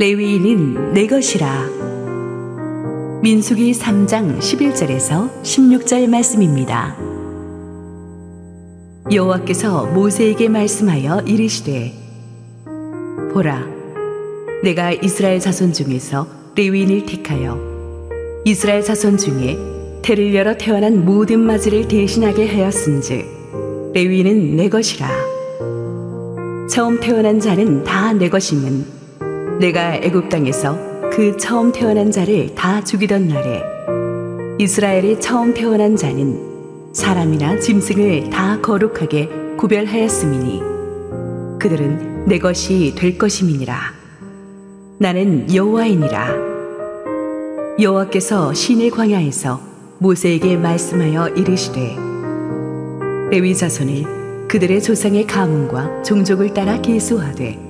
레위인은 내 것이라. 민수기 3장 11절에서 16절 말씀입니다. 여호와께서 모세에게 말씀하여 이르시되 보라 내가 이스라엘 자손 중에서 레위인을 택하여 이스라엘 자손 중에 태를 열어 태어난 모든 마지를 대신하게 하였은즉 레위인은 내 것이라 처음 태어난 자는 다 내 것임은 내가 애굽 땅에서 그 처음 태어난 자를 다 죽이던 날에 이스라엘의 처음 태어난 자는 사람이나 짐승을 다 거룩하게 구별하였음이니 그들은 내 것이 될 것임이니라. 나는 여호와이니라. 여호와께서 신의 광야에서 모세에게 말씀하여 이르시되 레위 자손을 그들의 조상의 가문과 종족을 따라 계수하되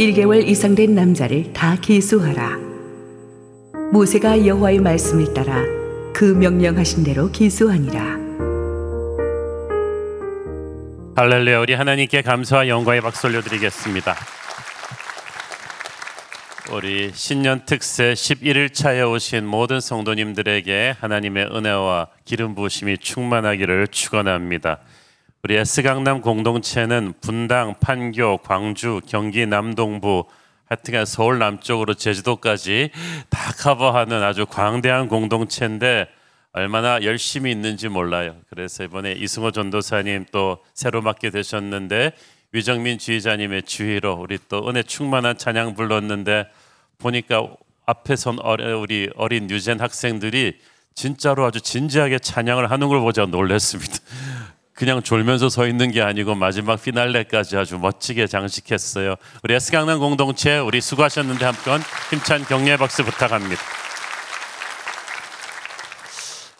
1개월 이상 된 남자를 다 계수하라 모세가 여호와의 말씀을 따라 그 명령하신 대로 계수하니라 할렐루야 우리 하나님께 감사와 영광의 박수 올려드리겠습니다. 우리 신년 특세 11일 차에 오신 모든 성도님들에게 하나님의 은혜와 기름 부으심이 충만하기를 축원합니다. 우리 S강남 공동체는 분당, 판교, 광주, 경기 남동부 하여튼간 서울 남쪽으로 제주도까지 다 커버하는 아주 광대한 공동체인데 얼마나 열심히 있는지 몰라요. 그래서 이번에 이승호 전도사님 또 새로 맡게 되셨는데 위정민 지휘자님의 주의로 우리 또 은혜 충만한 찬양 불렀는데 보니까 앞에 선 우리 어린 유젠 학생들이 진짜로 아주 진지하게 찬양을 하는 걸 보자 놀랐습니다. 그냥 졸면서 서 있는 게 아니고 마지막 피날레까지 아주 멋지게 장식했어요. 우리 S강남 공동체 우리 수고하셨는데 한번 힘찬 격려 박수 부탁합니다.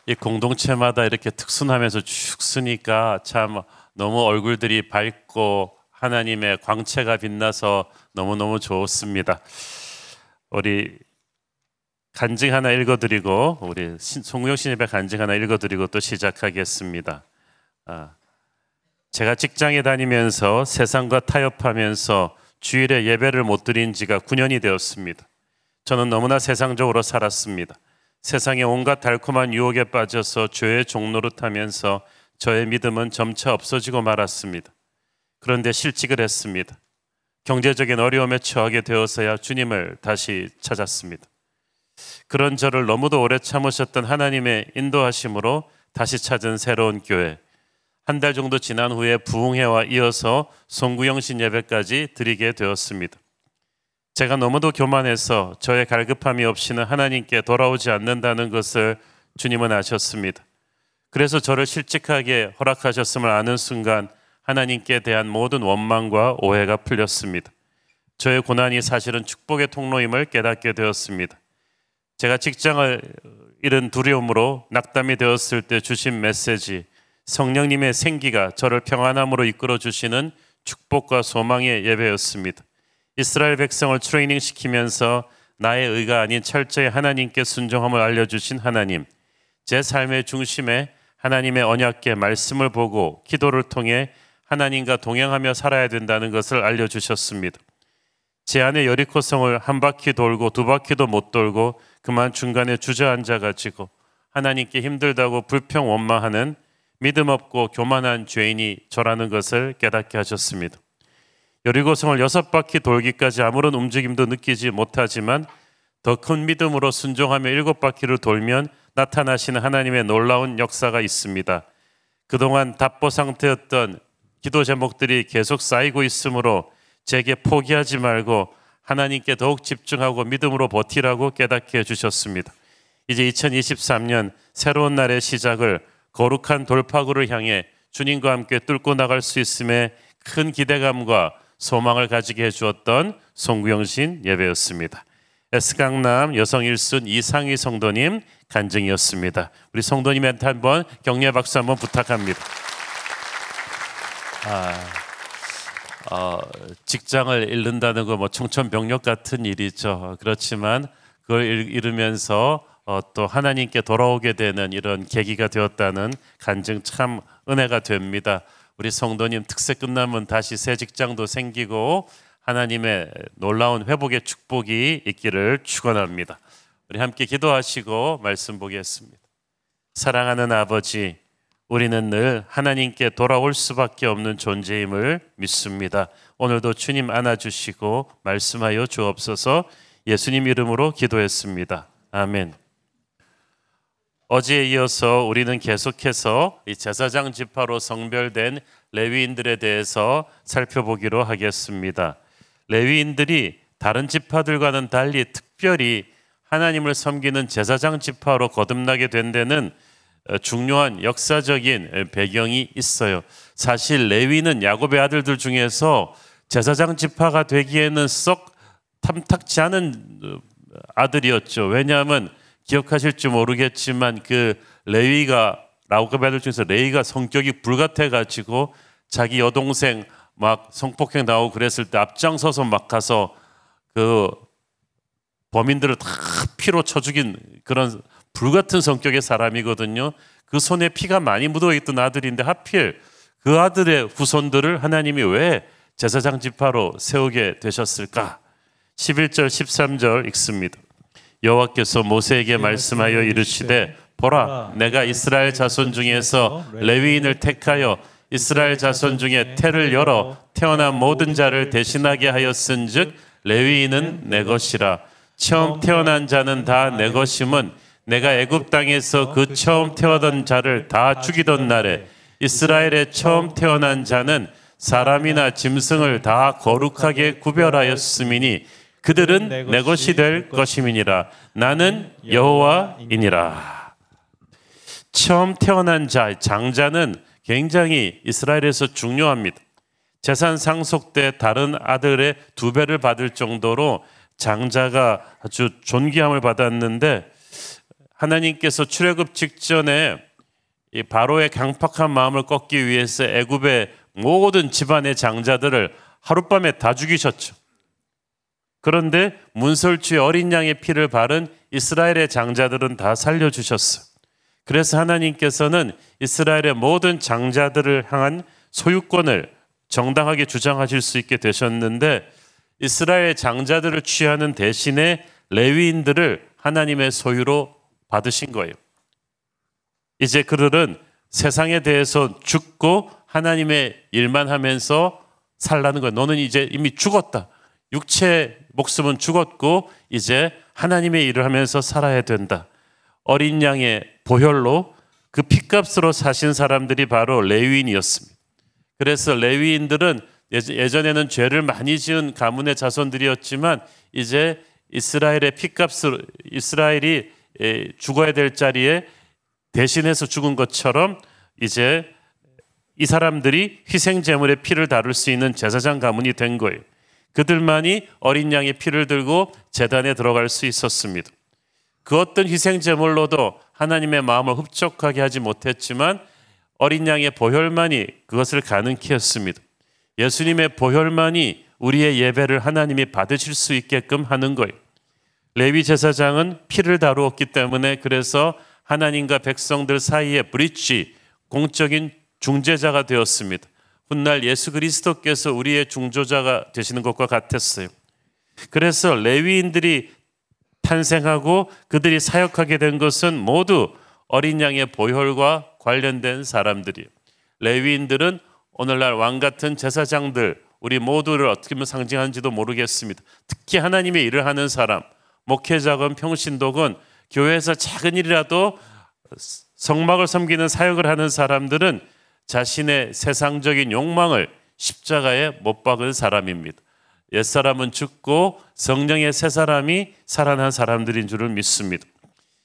이 공동체마다 이렇게 특순하면서 쭉 쓰니까 참 너무 얼굴들이 밝고 하나님의 광채가 빛나서 너무너무 좋습니다. 우리 간증 하나 읽어드리고 우리 송영 신입의 간증 하나 읽어드리고 또 시작하겠습니다. 아, 제가 직장에 다니면서 세상과 타협하면서 주일에 예배를 못 드린 지가 9년이 되었습니다. 저는 너무나 세상적으로 살았습니다. 세상의 온갖 달콤한 유혹에 빠져서 죄의 종로를 타면서 저의 믿음은 점차 없어지고 말았습니다. 그런데 실직을 했습니다. 경제적인 어려움에 처하게 되어서야 주님을 다시 찾았습니다. 그런 저를 너무도 오래 참으셨던 하나님의 인도하심으로 다시 찾은 새로운 교회. 한 달 정도 지난 후에 부흥회와 이어서 송구영신 예배까지 드리게 되었습니다. 제가 너무도 교만해서 저의 갈급함이 없이는 하나님께 돌아오지 않는다는 것을 주님은 아셨습니다. 그래서 저를 실직하게 허락하셨음을 아는 순간 하나님께 대한 모든 원망과 오해가 풀렸습니다. 저의 고난이 사실은 축복의 통로임을 깨닫게 되었습니다. 제가 직장을 잃은 두려움으로 낙담이 되었을 때 주신 메시지, 성령님의 생기가 저를 평안함으로 이끌어 주시는 축복과 소망의 예배였습니다. 이스라엘 백성을 트레이닝 시키면서 나의 의가 아닌 철저히 하나님께 순종함을 알려주신 하나님, 제 삶의 중심에 하나님의 언약계 말씀을 보고 기도를 통해 하나님과 동행하며 살아야 된다는 것을 알려주셨습니다. 제 안에 여리코성을 한 바퀴 돌고 두 바퀴도 못 돌고 그만 중간에 주저앉아 가지고 하나님께 힘들다고 불평 원망하는 믿음 없고 교만한 죄인이 저라는 것을 깨닫게 하셨습니다. 여리고성을 여섯 바퀴 돌기까지 아무런 움직임도 느끼지 못하지만 더 큰 믿음으로 순종하며 일곱 바퀴를 돌면 나타나시는 하나님의 놀라운 역사가 있습니다. 그동안 답보 상태였던 기도 제목들이 계속 쌓이고 있으므로 제게 포기하지 말고 하나님께 더욱 집중하고 믿음으로 버티라고 깨닫게 해주셨습니다. 이제 2023년 새로운 날의 시작을 거룩한 돌파구를 향해 주님과 함께 뚫고 나갈 수 있음에 큰 기대감과 소망을 가지게 해주었던 송구영신 예배였습니다. S강남 여성 1순 이상희 성도님 간증이었습니다. 우리 성도님한테 한번 격려 박수 한번 부탁합니다. 아, 어, 직장을 잃는다는 거 뭐 청천벽력 같은 일이죠. 그렇지만 그걸 잃으면서 어, 또 하나님께 돌아오게 되는 이런 계기가 되었다는 간증 참 은혜가 됩니다. 우리 성도님 특세 끝나면 다시 새 직장도 생기고 하나님의 놀라운 회복의 축복이 있기를 축원합니다. 우리 함께 기도하시고 말씀 보겠습니다. 사랑하는 아버지, 우리는 늘 하나님께 돌아올 수밖에 없는 존재임을 믿습니다. 오늘도 주님 안아주시고 말씀하여 주옵소서 예수님 이름으로 기도했습니다. 아멘. 어제에 이어서 우리는 계속해서 이 제사장 지파로 성별된 레위인들에 대해서 살펴보기로 하겠습니다. 레위인들이 다른 지파들과는 달리 특별히 하나님을 섬기는 제사장 지파로 거듭나게 된 데는 어, 중요한 역사적인 배경이 있어요. 사실 레위는 야곱의 아들들 중에서 제사장 지파가 되기에는 썩 탐탁지 않은 어, 아들이었죠. 왜냐하면 기억하실지 모르겠지만 그 레위가 야곱의 아들 중에서 레위가 성격이 불같아 가지고 자기 여동생 막 성폭행 나오고 그랬을 때 앞장서서 막 가서 그 범인들을 다 피로 쳐 죽인 그런 불같은 성격의 사람이거든요. 그 손에 피가 많이 묻어 있던 아들인데 하필 그 아들의 후손들을 하나님이 왜 제사장 지파로 세우게 되셨을까? 11절 13절 읽습니다. 여호와께서 모세에게 말씀하여 이르시되 보라 내가 이스라엘 자손 중에서 레위인을 택하여 이스라엘 자손 중에 태를 열어 태어난 모든 자를 대신하게 하였은즉 레위인은 내 것이라. 처음 태어난 자는 다 내 것임은 내가 애굽 땅에서 그 처음 태어난 자를 다 죽이던 날에 이스라엘의 처음 태어난 자는 사람이나 짐승을 다 거룩하게 구별하였음이니 그들은 내 것이 될 것임이니라 나는 여호와이니라 처음 태어난 자 장자는 굉장히 이스라엘에서 중요합니다. 재산 상속 때 다른 아들의 두 배를 받을 정도로 장자가 아주 존귀함을 받았는데 하나님께서 출애굽 직전에 이 바로의 강팍한 마음을 꺾기 위해서 애굽의 모든 집안의 장자들을 하룻밤에 다 죽이셨죠. 그런데 문설주의 어린 양의 피를 바른 이스라엘의 장자들은 다 살려주셨어요. 그래서 하나님께서는 이스라엘의 모든 장자들을 향한 소유권을 정당하게 주장하실 수 있게 되셨는데 이스라엘 장자들을 취하는 대신에 레위인들을 하나님의 소유로 받으신 거예요. 이제 그들은 세상에 대해서 죽고 하나님의 일만 하면서 살라는 거예요. 너는 이제 이미 죽었다. 육체 목숨은 죽었고 이제 하나님의 일을 하면서 살아야 된다. 어린 양의 보혈로 그 핏값으로 사신 사람들이 바로 레위인이었습니다. 그래서 레위인들은 예전에는 죄를 많이 지은 가문의 자손들이었지만 이제 이스라엘의 핏값을 이스라엘이 죽어야 될 자리에 대신해서 죽은 것처럼 이제 이 사람들이 희생 제물의 피를 다룰 수 있는 제사장 가문이 된 거예요. 그들만이 어린 양의 피를 들고 재단에 들어갈 수 있었습니다. 그 어떤 희생 제물로도 하나님의 마음을 흡족하게 하지 못했지만 어린 양의 보혈만이 그것을 가능케 했습니다. 예수님의 보혈만이 우리의 예배를 하나님이 받으실 수 있게끔 하는 거예요. 레위 제사장은 피를 다루었기 때문에 그래서 하나님과 백성들 사이에 브릿지 공적인 중재자가 되었습니다. 훗날 예수 그리스도께서 우리의 중조자가 되시는 것과 같았어요. 그래서 레위인들이 탄생하고 그들이 사역하게 된 것은 모두 어린 양의 보혈과 관련된 사람들이에요. 레위인들은 오늘날 왕 같은 제사장들 우리 모두를 어떻게 보면 상징하는지도 모르겠습니다. 특히 하나님의 일을 하는 사람, 목회자건 평신도건 교회에서 작은 일이라도 성막을 섬기는 사역을 하는 사람들은 자신의 세상적인 욕망을 십자가에 못 박은 사람입니다. 옛사람은 죽고 성령의 새 사람이 살아난 사람들인 줄을 믿습니다.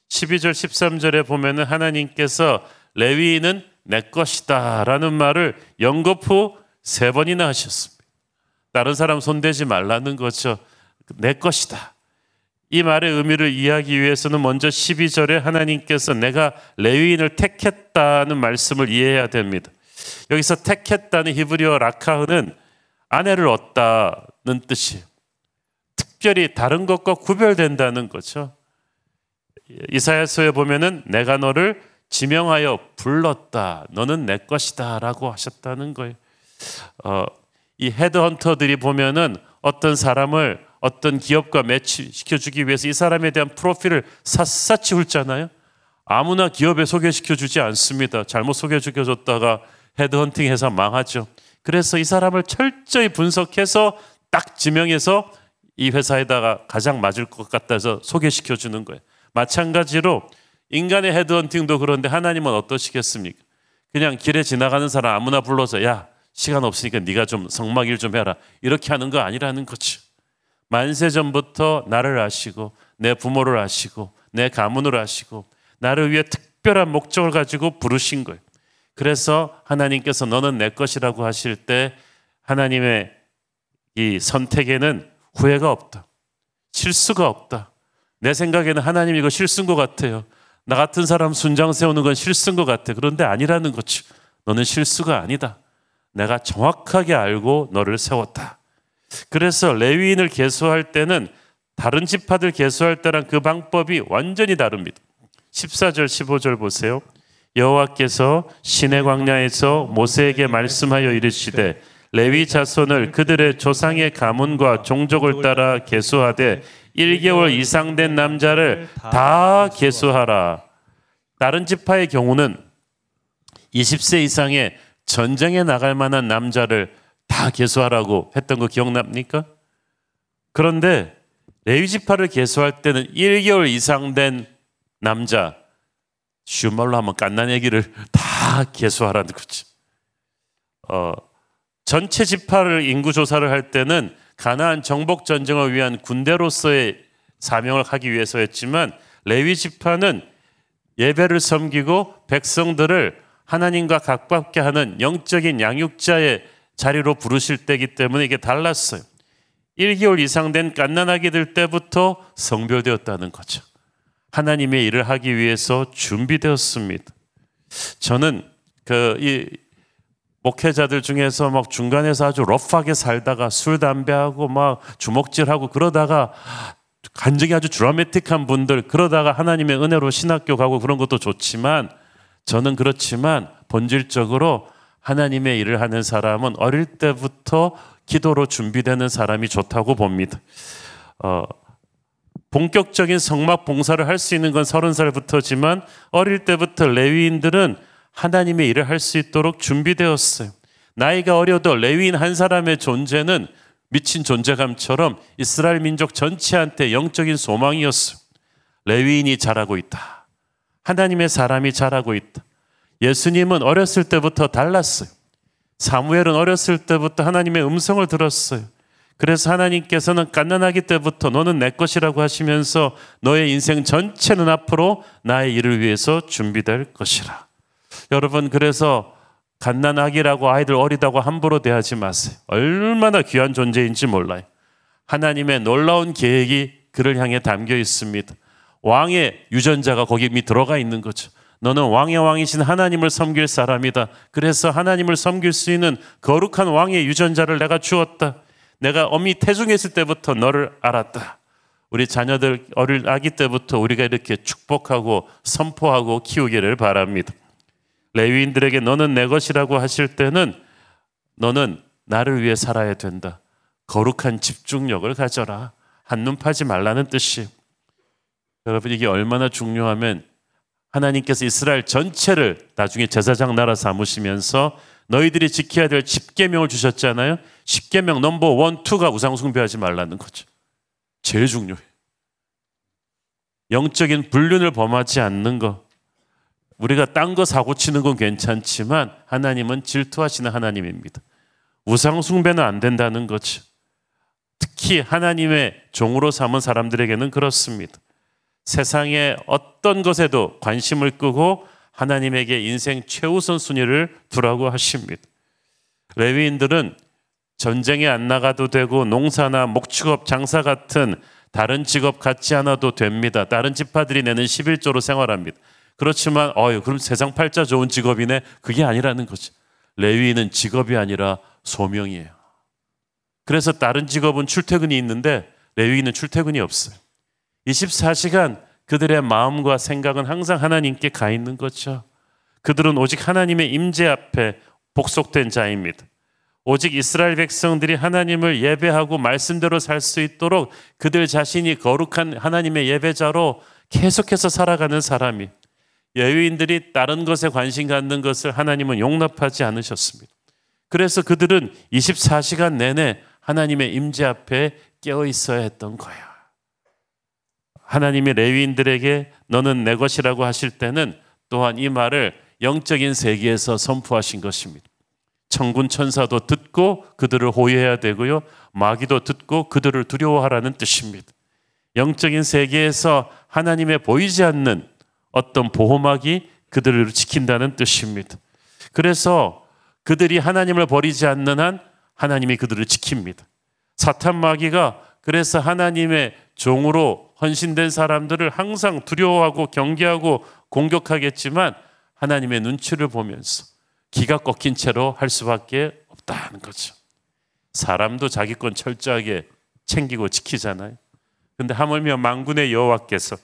12절 13절에 보면은 하나님께서 레위인은 내 것이다라는 말을 연거푸 세 번이나 하셨습니다. 다른 사람 손대지 말라는 거죠. 내 것이다. 이 말의 의미를 이해하기 위해서는 먼저 12절에 하나님께서 내가 레위인을 택했다는 말씀을 이해해야 됩니다. 여기서 택했다는 히브리어 라카흐는 아내를 얻다는 뜻이에요. 특별히 다른 것과 구별된다는 거죠. 이사야서에 보면은 내가 너를 지명하여 불렀다. 너는 내 것이다라고 하셨다는 거예요. 어, 이 헤드헌터들이 보면은 어떤 사람을 어떤 기업과 매치시켜 주기 위해서 이 사람에 대한 프로필을 샅샅이 훑잖아요. 아무나 기업에 소개시켜 주지 않습니다. 잘못 소개시켜 줬다가 헤드헌팅해서 망하죠. 그래서 이 사람을 철저히 분석해서 딱 지명해서 이 회사에다가 가장 맞을 것 같아서 소개시켜 주는 거예요. 마찬가지로 인간의 헤드헌팅도 그런데 하나님은 어떠시겠습니까? 그냥 길에 지나가는 사람 아무나 불러서 야 시간 없으니까 네가 좀 성막일 좀 해라 이렇게 하는 거 아니라는 거죠. 만세 전부터 나를 아시고 내 부모를 아시고 내 가문을 아시고 나를 위해 특별한 목적을 가지고 부르신 거예요. 그래서 하나님께서 너는 내 것이라고 하실 때 하나님의 이 선택에는 후회가 없다. 실수가 없다. 내 생각에는 하나님 이거 실수인 것 같아요. 나 같은 사람 순장 세우는 건 실수인 것 같아. 그런데 아니라는 거죠. 너는 실수가 아니다. 내가 정확하게 알고 너를 세웠다. 그래서 레위인을 계수할 때는 다른 지파들 계수할 때랑 그 방법이 완전히 다릅니다. 14절 15절 보세요. 여호와께서 시내 광야에서 모세에게 말씀하여 이르시되 레위 자손을 그들의 조상의 가문과 종족을 따라 계수하되 1개월 이상 된 남자를 다 계수하라. 다른 지파의 경우는 20세 이상의 전쟁에 나갈 만한 남자를 다 계수하라고 했던 거 기억납니까? 그런데 레위 지파를 계수할 때는 1개월 이상 된 남자 쉬운 말로 하면 깐난 얘기를 다 계수하라는 거지. 어, 전체 지파를 인구 조사를 할 때는 가나안 정복 전쟁을 위한 군대로서의 사명을 하기 위해서였지만 레위 지파는 예배를 섬기고 백성들을 하나님과 가깝게 하는 영적인 양육자의 자리로 부르실 때이기 때문에 이게 달랐어요. 1개월 이상 된 갓난아기들 때부터 성별되었다는 거죠. 하나님의 일을 하기 위해서 준비되었습니다. 저는 그 이 목회자들 중에서 막 중간에서 아주 러프하게 살다가 술 담배하고 막 주먹질하고 그러다가 간증이 아주 드라마틱한 분들 그러다가 하나님의 은혜로 신학교 가고 그런 것도 좋지만 저는 그렇지만 본질적으로 하나님의 일을 하는 사람은 어릴 때부터 기도로 준비되는 사람이 좋다고 봅니다. 어, 본격적인 성막 봉사를 할 수 있는 건 서른 살부터지만 어릴 때부터 레위인들은 하나님의 일을 할 수 있도록 준비되었어요. 나이가 어려도 레위인 한 사람의 존재는 미친 존재감처럼 이스라엘 민족 전체한테 영적인 소망이었어요. 레위인이 자라고 있다. 하나님의 사람이 자라고 있다. 예수님은 어렸을 때부터 달랐어요. 사무엘은 어렸을 때부터 하나님의 음성을 들었어요. 그래서 하나님께서는 갓난아기 때부터 너는 내 것이라고 하시면서 너의 인생 전체는 앞으로 나의 일을 위해서 준비될 것이라. 여러분 그래서 갓난아기라고 아이들 어리다고 함부로 대하지 마세요. 얼마나 귀한 존재인지 몰라요. 하나님의 놀라운 계획이 그를 향해 담겨 있습니다. 왕의 유전자가 거기 이미 들어가 있는 거죠. 너는 왕의 왕이신 하나님을 섬길 사람이다. 그래서 하나님을 섬길 수 있는 거룩한 왕의 유전자를 내가 주었다. 내가 어미 태중했을 때부터 너를 알았다. 우리 자녀들 어릴 아기 때부터 우리가 이렇게 축복하고 선포하고 키우기를 바랍니다. 레위인들에게 너는 내 것이라고 하실 때는 너는 나를 위해 살아야 된다. 거룩한 집중력을 가져라. 한눈 파지 말라는 뜻이. 여러분 이게 얼마나 중요하면 하나님께서 이스라엘 전체를 나중에 제사장 나라 삼으시면서 너희들이 지켜야 될 십계명을 주셨잖아요. 십계명 넘버 원, 투가 우상 숭배하지 말라는 거죠. 제일 중요해. 영적인 불륜을 범하지 않는 것. 우리가 딴 거 사고 치는 건 괜찮지만 하나님은 질투하시는 하나님입니다. 우상 숭배는 안 된다는 거죠. 특히 하나님의 종으로 삼은 사람들에게는 그렇습니다. 세상의 어떤 것에도 관심을 끄고 하나님에게 인생 최우선 순위를 두라고 하십니다. 레위인들은 전쟁에 안 나가도 되고 농사나 목축업 장사 같은 다른 직업 갖지 않아도 됩니다. 다른 지파들이 내는 11조로 생활합니다. 그렇지만 어유 그럼 세상 팔자 좋은 직업이네. 그게 아니라는 거죠. 레위인은 직업이 아니라 소명이에요. 그래서 다른 직업은 출퇴근이 있는데 레위인은 출퇴근이 없어요. 24시간 그들의 마음과 생각은 항상 하나님께 가 있는 거죠. 그들은 오직 하나님의 임재 앞에 복속된 자입니다. 오직 이스라엘 백성들이 하나님을 예배하고 말씀대로 살 수 있도록 그들 자신이 거룩한 하나님의 예배자로 계속해서 살아가는 사람이 예외인들이 다른 것에 관심 갖는 것을 하나님은 용납하지 않으셨습니다. 그래서 그들은 24시간 내내 하나님의 임재 앞에 깨어 있어야 했던 거야. 하나님이 레위인들에게 너는 내 것이라고 하실 때는 또한 이 말을 영적인 세계에서 선포하신 것입니다. 천군 천사도 듣고 그들을 호위해야 되고요. 마귀도 듣고 그들을 두려워하라는 뜻입니다. 영적인 세계에서 하나님의 보이지 않는 어떤 보호막이 그들을 지킨다는 뜻입니다. 그래서 그들이 하나님을 버리지 않는 한 하나님이 그들을 지킵니다. 사탄 마귀가 그래서 하나님의 종으로 헌신된 사람들을 항상 두려워하고 경계하고 공격하겠지만 하나님의 눈치를 보면서 기가 꺾인 채로 할 수밖에 없다는 거죠. 사람도 자기 건 철저하게 챙기고 지키잖아요. 근데 하물며 망군의 여호와께서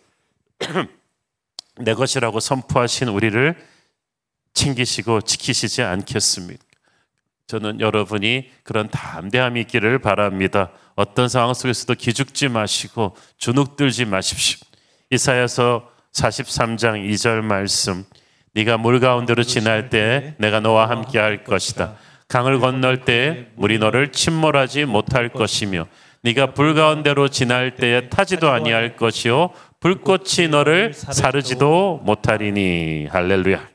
내 것이라고 선포하신 우리를 챙기시고 지키시지 않겠습니까? 저는 여러분이 그런 담대함이 있기를 바랍니다. 어떤 상황 속에서도 기죽지 마시고 주눅들지 마십시오. 이사야서 43장 2절 말씀 네가 물 가운데로 지날 때 내가 너와 함께 할 것이다. 강을 건널 때 물이 너를 침몰하지 못할 것이며 네가 불 가운데로 지날 때에 타지도 아니할 것이요 불꽃이 너를 사르지도 못하리니 할렐루야.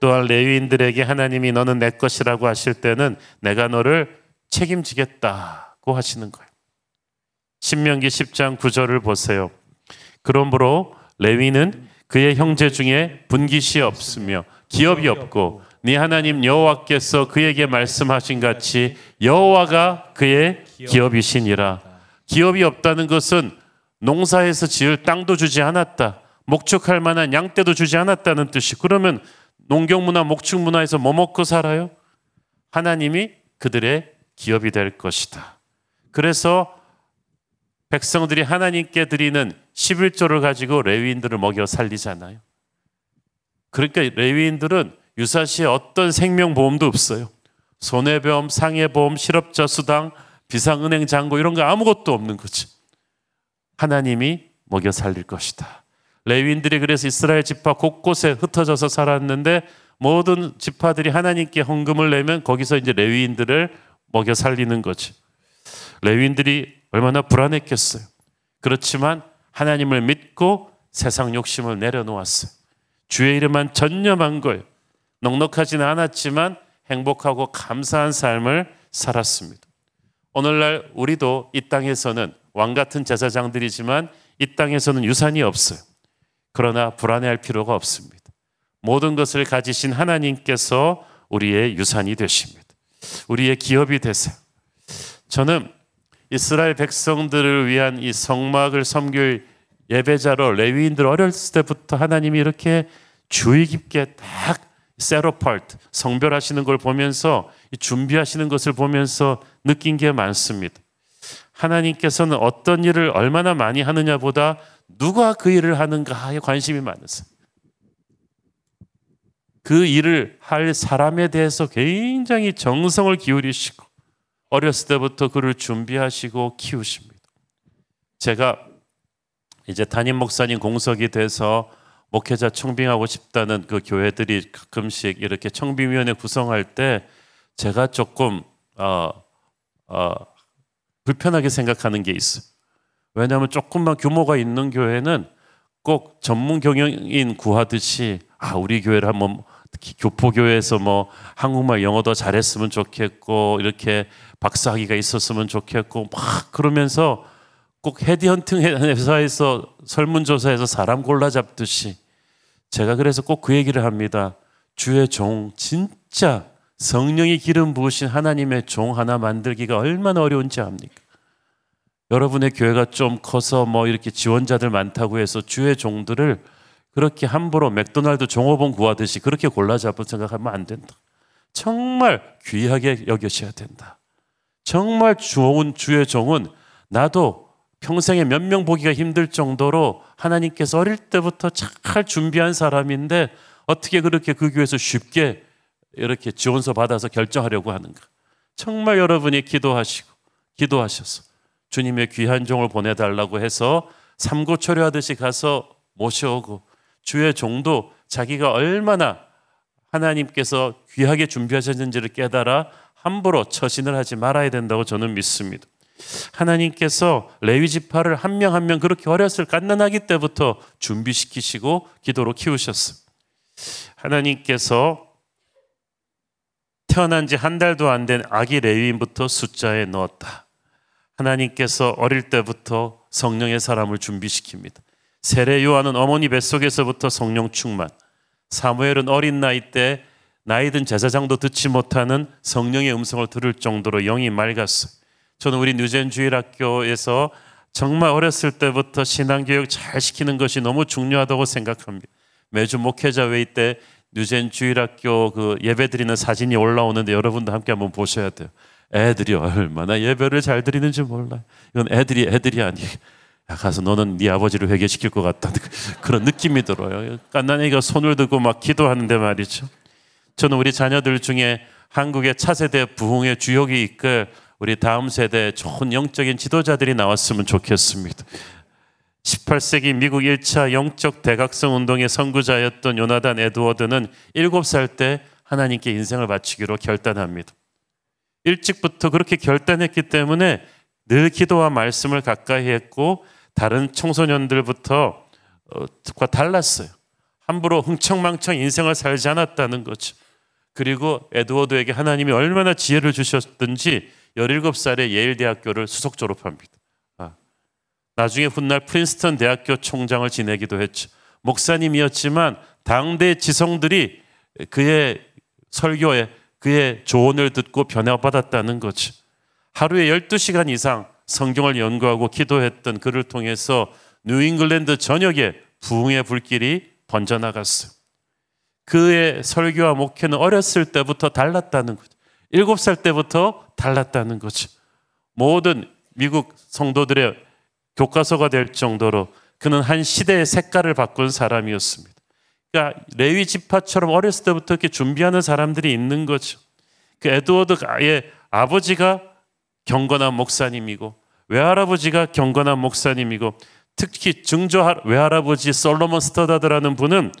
또한 레위인들에게 하나님이 너는 내 것이라고 하실 때는 내가 너를 책임지겠다고 하시는 거예요. 신명기 10장 9절을 보세요. 그러므로 레위는 그의 형제 중에 분깃이 없으며 기업이 없고 네 하나님 여호와께서 그에게 말씀하신 같이 여호와가 그의 기업이시니라. 기업이 없다는 것은 농사에서 지을 땅도 주지 않았다. 목축할 만한 양떼도 주지 않았다는 뜻이. 그러면 농경문화, 목축문화에서 뭐 먹고 살아요? 하나님이 그들의 기업이 될 것이다. 그래서 백성들이 하나님께 드리는 11조를 가지고 레위인들을 먹여 살리잖아요. 그러니까 레위인들은 유사시에 어떤 생명보험도 없어요. 손해보험, 상해보험, 실업자 수당, 비상은행 잔고 이런 거 아무것도 없는 거지. 하나님이 먹여 살릴 것이다. 레위인들이 그래서 이스라엘 지파 곳곳에 흩어져서 살았는데 모든 지파들이 하나님께 헌금을 내면 거기서 이제 레위인들을 먹여 살리는 거지. 레위인들이 얼마나 불안했겠어요. 그렇지만 하나님을 믿고 세상 욕심을 내려놓았어요. 주의 이름만 전념한 거예요. 넉넉하지는 않았지만 행복하고 감사한 삶을 살았습니다. 오늘날 우리도 이 땅에서는 왕 같은 제사장들이지만 이 땅에서는 유산이 없어요. 그러나 불안해할 필요가 없습니다. 모든 것을 가지신 하나님께서 우리의 유산이 되십니다. 우리의 기업이 되세요. 저는 이스라엘 백성들을 위한 이 성막을 섬길 예배자로 레위인들 어렸을 때부터 하나님이 이렇게 주의 깊게 딱 세로파트 성별하시는 걸 보면서 준비하시는 것을 보면서 느낀 게 많습니다. 하나님께서는 어떤 일을 얼마나 많이 하느냐보다 누가 그 일을 하는가에 관심이 많으세요. 그 일을 할 사람에 대해서 굉장히 정성을 기울이시고 어렸을 때부터 그를 준비하시고 키우십니다. 제가 이제 담임 목사님 공석이 돼서 목회자 청빙하고 싶다는 그 교회들이 가끔씩 이렇게 청빙위원회 구성할 때 제가 조금 어, 어, 불편하게 생각하는 게 있어요. 왜냐하면 조금만 규모가 있는 교회는 꼭 전문 경영인 구하듯이 아 우리 교회를 한번 특히 교포교회에서 뭐 한국말 영어 더 잘했으면 좋겠고 이렇게 박사학위가 있었으면 좋겠고 막 그러면서 꼭 헤디헌팅 회사에서 설문조사에서 사람 골라 잡듯이 제가 그래서 꼭 그 얘기를 합니다. 주의 종 진짜 성령이 기름 부으신 하나님의 종 하나 만들기가 얼마나 어려운지 압니까? 여러분의 교회가 좀 커서 뭐 이렇게 지원자들 많다고 해서 주의 종들을 그렇게 함부로 맥도날드 종업원 구하듯이 그렇게 골라 잡을 생각하면 안 된다. 정말 귀하게 여겨셔야 된다. 정말 좋은 주의 종은 나도 평생에 몇 명 보기가 힘들 정도로 하나님께서 어릴 때부터 잘 준비한 사람인데 어떻게 그렇게 그 교회에서 쉽게 이렇게 지원서 받아서 결정하려고 하는가? 정말 여러분이 기도하시고 기도하셔서 주님의 귀한 종을 보내달라고 해서 삼고초려하듯이 가서 모셔오고 주의 종도 자기가 얼마나 하나님께서 귀하게 준비하셨는지를 깨달아 함부로 처신을 하지 말아야 된다고 저는 믿습니다. 하나님께서 레위 지파를 한 명 한명 그렇게 어렸을 갓난아기 때부터 준비시키시고 기도로 키우셨어. 하나님께서 태어난 지 한 달도 안 된 아기 레위인부터 숫자에 넣었다. 하나님께서 어릴 때부터 성령의 사람을 준비시킵니다. 세례 요한은 어머니 뱃속에서부터 성령 충만. 사무엘은 어린 나이 때 나이 든 제사장도 듣지 못하는 성령의 음성을 들을 정도로 영이 맑았어요. 저는 우리 뉴젠 주일학교에서 정말 어렸을 때부터 신앙교육 잘 시키는 것이 너무 중요하다고 생각합니다. 매주 목회자 회의 때 뉴젠 주일학교 그 예배 드리는 사진이 올라오는데 여러분도 함께 한번 보셔야 돼요. 애들이 얼마나 예배를 잘 드리는지 몰라요. 이건 애들이 애들이 아니에요. 야, 가서 너는 네 아버지를 회개시킬 것 같다. 그런 느낌이 들어요. 깐난이가 손을 들고 막 기도하는데 말이죠. 저는 우리 자녀들 중에 한국의 차세대 부흥의 주역이 이끌 우리 다음 세대 좋은 영적인 지도자들이 나왔으면 좋겠습니다. 18세기 미국 1차 영적 대각성 운동의 선구자였던 요나단 에드워드는 7살 때 하나님께 인생을 바치기로 결단합니다. 일찍부터 그렇게 결단했기 때문에 늘 기도와 말씀을 가까이 했고 다른 청소년들부터 과 달랐어요. 함부로 흥청망청 인생을 살지 않았다는 거죠. 그리고 에드워드에게 하나님이 얼마나 지혜를 주셨든지 17살에 예일대학교를 수석 졸업합니다. 아, 나중에 훗날 프린스턴 대학교 총장을 지내기도 했죠. 목사님이었지만 당대 지성들이 그의 설교에 그의 조언을 듣고 변화받았다는 거죠. 하루에 12시간 이상 성경을 연구하고 기도했던 그를 통해서 뉴잉글랜드 전역에 부흥의 불길이 번져나갔어요. 그의 설교와 목회는 어렸을 때부터 달랐다는 거죠. 일곱 살 때부터 달랐다는 거죠. 모든 미국 성도들의 교과서가 될 정도로 그는 한 시대의 색깔을 바꾼 사람이었습니다. 그러니까 레위 지파처럼 어렸을 때부터 이렇게 준비하는 사람들이 있는 거죠. 그 에드워드의 아버지가 경건한 목사님이고 외할아버지가 경건한 목사님이고 특히 증조 외할아버지 솔로몬 스터다드라는 분은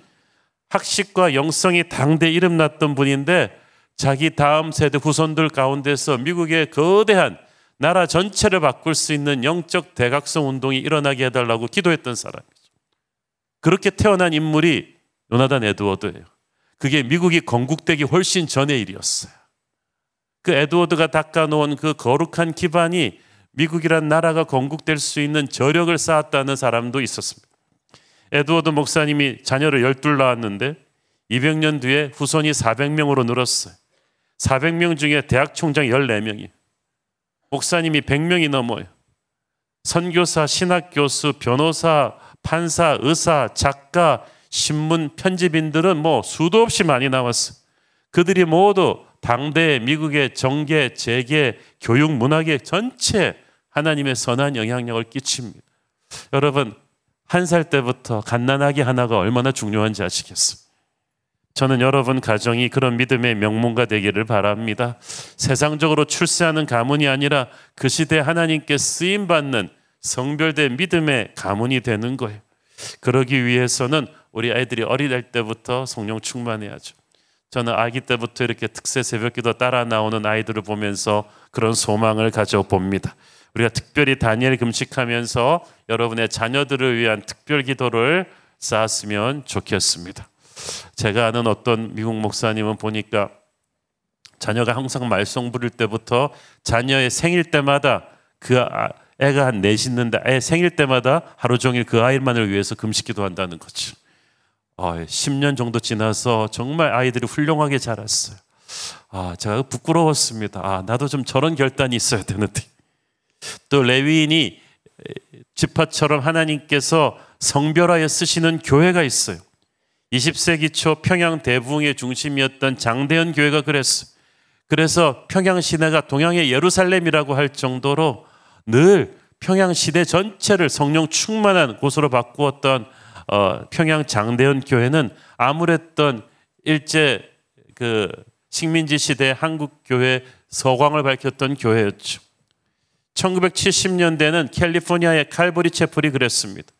학식과 영성이 당대 이름 났던 분인데 자기 다음 세대 후손들 가운데서 미국의 거대한 나라 전체를 바꿀 수 있는 영적 대각성 운동이 일어나게 해달라고 기도했던 사람이죠. 그렇게 태어난 인물이 요나단 에드워드예요. 그게 미국이 건국되기 훨씬 전의 일이었어요. 그 에드워드가 닦아놓은 그 거룩한 기반이 미국이란 나라가 건국될 수 있는 저력을 쌓았다는 사람도 있었습니다. 에드워드 목사님이 자녀를 열둘 낳았는데 200년 뒤에 후손이 400명으로 늘었어요. 400명 중에 대학 총장 14명이 목사님이 100명이 넘어요. 선교사, 신학교수, 변호사, 판사, 의사, 작가, 신문, 편집인들은 뭐 수도 없이 많이 나왔어요. 그들이 모두 당대 미국의 정계, 재계, 교육, 문화계 전체 하나님의 선한 영향력을 끼칩니다. 여러분 한 살 때부터 갓난아기 하나가 얼마나 중요한지 아시겠습니까? 저는 여러분 가정이 그런 믿음의 명문가 되기를 바랍니다. 세상적으로 출세하는 가문이 아니라 그 시대 하나님께 쓰임 받는 성별된 믿음의 가문이 되는 거예요. 그러기 위해서는 우리 아이들이 어릴 때부터 성령 충만해야죠. 저는 아기 때부터 이렇게 특세 새벽기도 따라 나오는 아이들을 보면서 그런 소망을 가져봅니다. 우리가 특별히 다니엘 금식하면서 여러분의 자녀들을 위한 특별 기도를 쌓았으면 좋겠습니다. 제가 아는 어떤 미국 목사님은 보니까 자녀가 항상 말썽 부릴 때부터 자녀의 생일 때마다 그 아, 애가 한 넷 있는데 애 생일 때마다 하루 종일 그 아이만을 위해서 금식 기도한다는 거죠. 어, 10년 정도 지나서 정말 아이들이 훌륭하게 자랐어요. 아, 제가 부끄러웠습니다. 아, 나도 좀 저런 결단이 있어야 되는데. 또 레위인이 지파처럼 하나님께서 성별하여 쓰시는 교회가 있어요. 20세기 초 평양 대부흥의 중심이었던 장대현 교회가 그랬어요. 그래서 평양 시내가 동양의 예루살렘이라고 할 정도로 늘 평양 시대 전체를 성령 충만한 곳으로 바꾸었던 어, 평양 장대현 교회는 아무랬던 일제 그 식민지 시대 한국 교회 서광을 밝혔던 교회였죠. 1970년대는 캘리포니아의 칼보리 채플이 그랬습니다.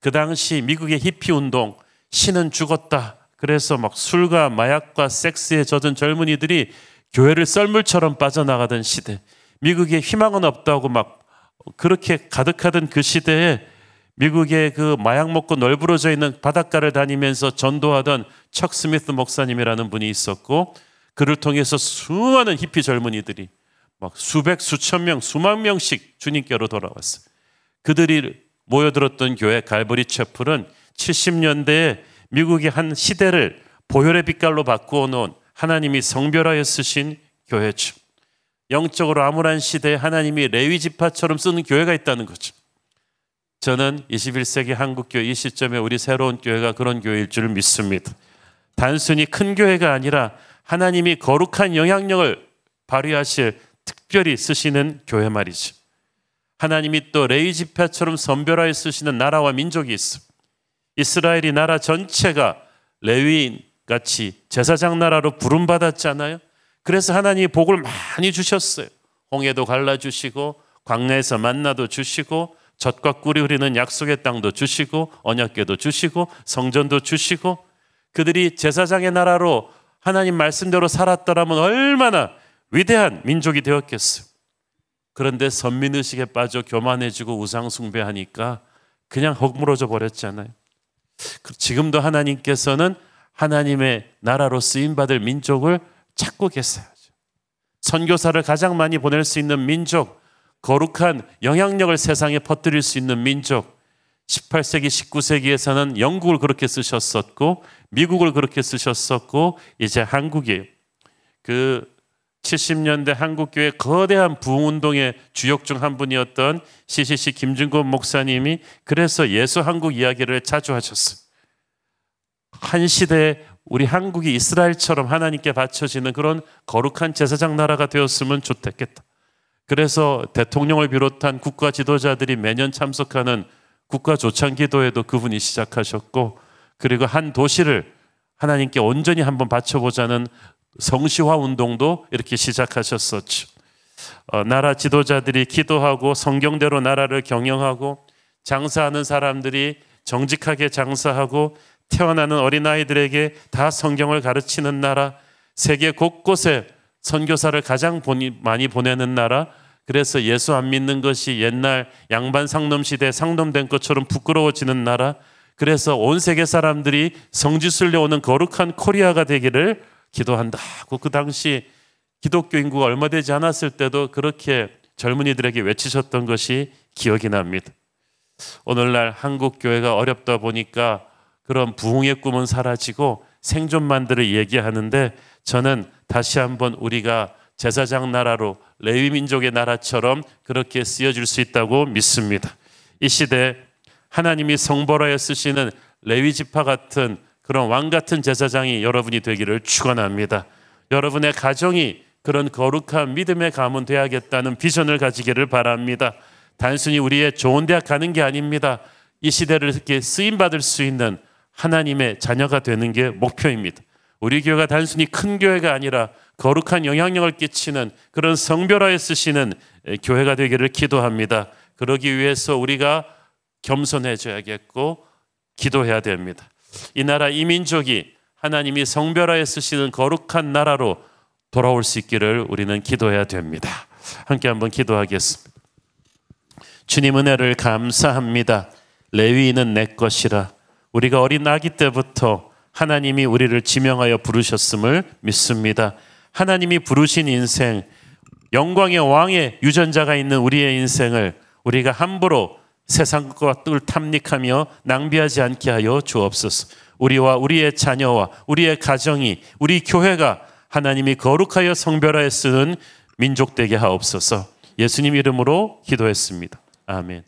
그 당시 미국의 히피 운동, 신은 죽었다. 그래서 막 술과 마약과 섹스에 젖은 젊은이들이 교회를 썰물처럼 빠져나가던 시대. 미국에 희망은 없다고 막 그렇게 가득하던 그 시대에 미국의 그 마약 먹고 널브러져 있는 바닷가를 다니면서 전도하던 척 스미스 목사님이라는 분이 있었고 그를 통해서 수많은 히피 젊은이들이 막 수백 수천 명 수만 명씩 주님께로 돌아왔어요. 그들이 모여들었던 교회 갈보리 채플은 70년대에 미국의 한 시대를 보혈의 빛깔로 바꾸어 놓은 하나님이 성별하여 쓰신 교회죠. 영적으로 암울한 시대에 하나님이 레위 지파처럼 쓰는 교회가 있다는 거죠. 저는 21세기 한국교회 이 시점에 우리 새로운 교회가 그런 교회일 줄 믿습니다. 단순히 큰 교회가 아니라 하나님이 거룩한 영향력을 발휘하실 특별히 쓰시는 교회 말이죠. 하나님이 또 레위 지파처럼 선별하여 쓰시는 나라와 민족이 있어. 이스라엘이 나라 전체가 레위인 같이 제사장 나라로 부름받았잖아요. 그래서 하나님이 복을 많이 주셨어요. 홍해도 갈라주시고 광야에서 만나도 주시고 젖과 꿀이 흐르는 약속의 땅도 주시고 언약궤도 주시고 성전도 주시고 그들이 제사장의 나라로 하나님 말씀대로 살았더라면 얼마나 위대한 민족이 되었겠어요. 그런데 선민의식에 빠져 교만해지고 우상숭배하니까 그냥 허물어져 버렸잖아요. 그 지금도 하나님께서는 하나님의 나라로 쓰임받을 민족을 찾고 계세요. 선교사를 가장 많이 보낼 수 있는 민족, 거룩한 영향력을 세상에 퍼뜨릴 수 있는 민족, 18세기, 19세기에서는 영국을 그렇게 쓰셨었고, 미국을 그렇게 쓰셨었고, 이제 한국이 그 70년대 한국교회 거대한 부흥운동의 주역 중 한 분이었던 CCC 김준권 목사님이 그래서 예수 한국 이야기를 자주 하셨어요. 한 시대에 우리 한국이 이스라엘처럼 하나님께 바쳐지는 그런 거룩한 제사장 나라가 되었으면 좋겠다. 그래서 대통령을 비롯한 국가 지도자들이 매년 참석하는 국가 조창 기도에도 그분이 시작하셨고 그리고 한 도시를 하나님께 온전히 한번 바쳐보자는 성시화 운동도 이렇게 시작하셨었죠. 어, 나라 지도자들이 기도하고 성경대로 나라를 경영하고 장사하는 사람들이 정직하게 장사하고 태어나는 어린아이들에게 다 성경을 가르치는 나라, 세계 곳곳에 선교사를 가장 많이 보내는 나라, 그래서 예수 안 믿는 것이 옛날 양반 상놈 시대 상놈된 것처럼 부끄러워지는 나라, 그래서 온 세계 사람들이 성지순례 오는 거룩한 코리아가 되기를 기도한다고 그 당시 기독교 인구가 얼마 되지 않았을 때도 그렇게 젊은이들에게 외치셨던 것이 기억이 납니다. 오늘날 한국 교회가 어렵다 보니까 그런 부흥의 꿈은 사라지고 생존만들을 얘기하는데 저는 다시 한번 우리가 제사장 나라로 레위 민족의 나라처럼 그렇게 쓰여질 수 있다고 믿습니다. 이 시대 하나님이 성벌하여 쓰시는 레위 지파 같은 그런 왕 같은 제사장이 여러분이 되기를 축원합니다. 여러분의 가정이 그런 거룩한 믿음의 가문 되야겠다는 비전을 가지기를 바랍니다. 단순히 우리의 좋은 대학 가는 게 아닙니다. 이 시대를 이렇게 쓰임 받을 수 있는 하나님의 자녀가 되는 게 목표입니다. 우리 교회가 단순히 큰 교회가 아니라 거룩한 영향력을 끼치는 그런 성별화에 쓰시는 교회가 되기를 기도합니다. 그러기 위해서 우리가 겸손해져야겠고 기도해야 됩니다. 이 나라 이 민족이 하나님이 성별하에 쓰시는 거룩한 나라로 돌아올 수 있기를 우리는 기도해야 됩니다. 함께 한번 기도하겠습니다. 주님 은혜를 감사합니다. 레위인은 내 것이라. 우리가 어린 아기 때부터 하나님이 우리를 지명하여 부르셨음을 믿습니다. 하나님이 부르신 인생, 영광의 왕의 유전자가 있는 우리의 인생을 우리가 함부로 세상 것을 탐닉하며 낭비하지 않게 하여 주옵소서. 우리와 우리의 자녀와 우리의 가정이 우리 교회가 하나님이 거룩하여 성별하여 쓰는 민족 되게 하옵소서. 예수님 이름으로 기도했습니다. 아멘.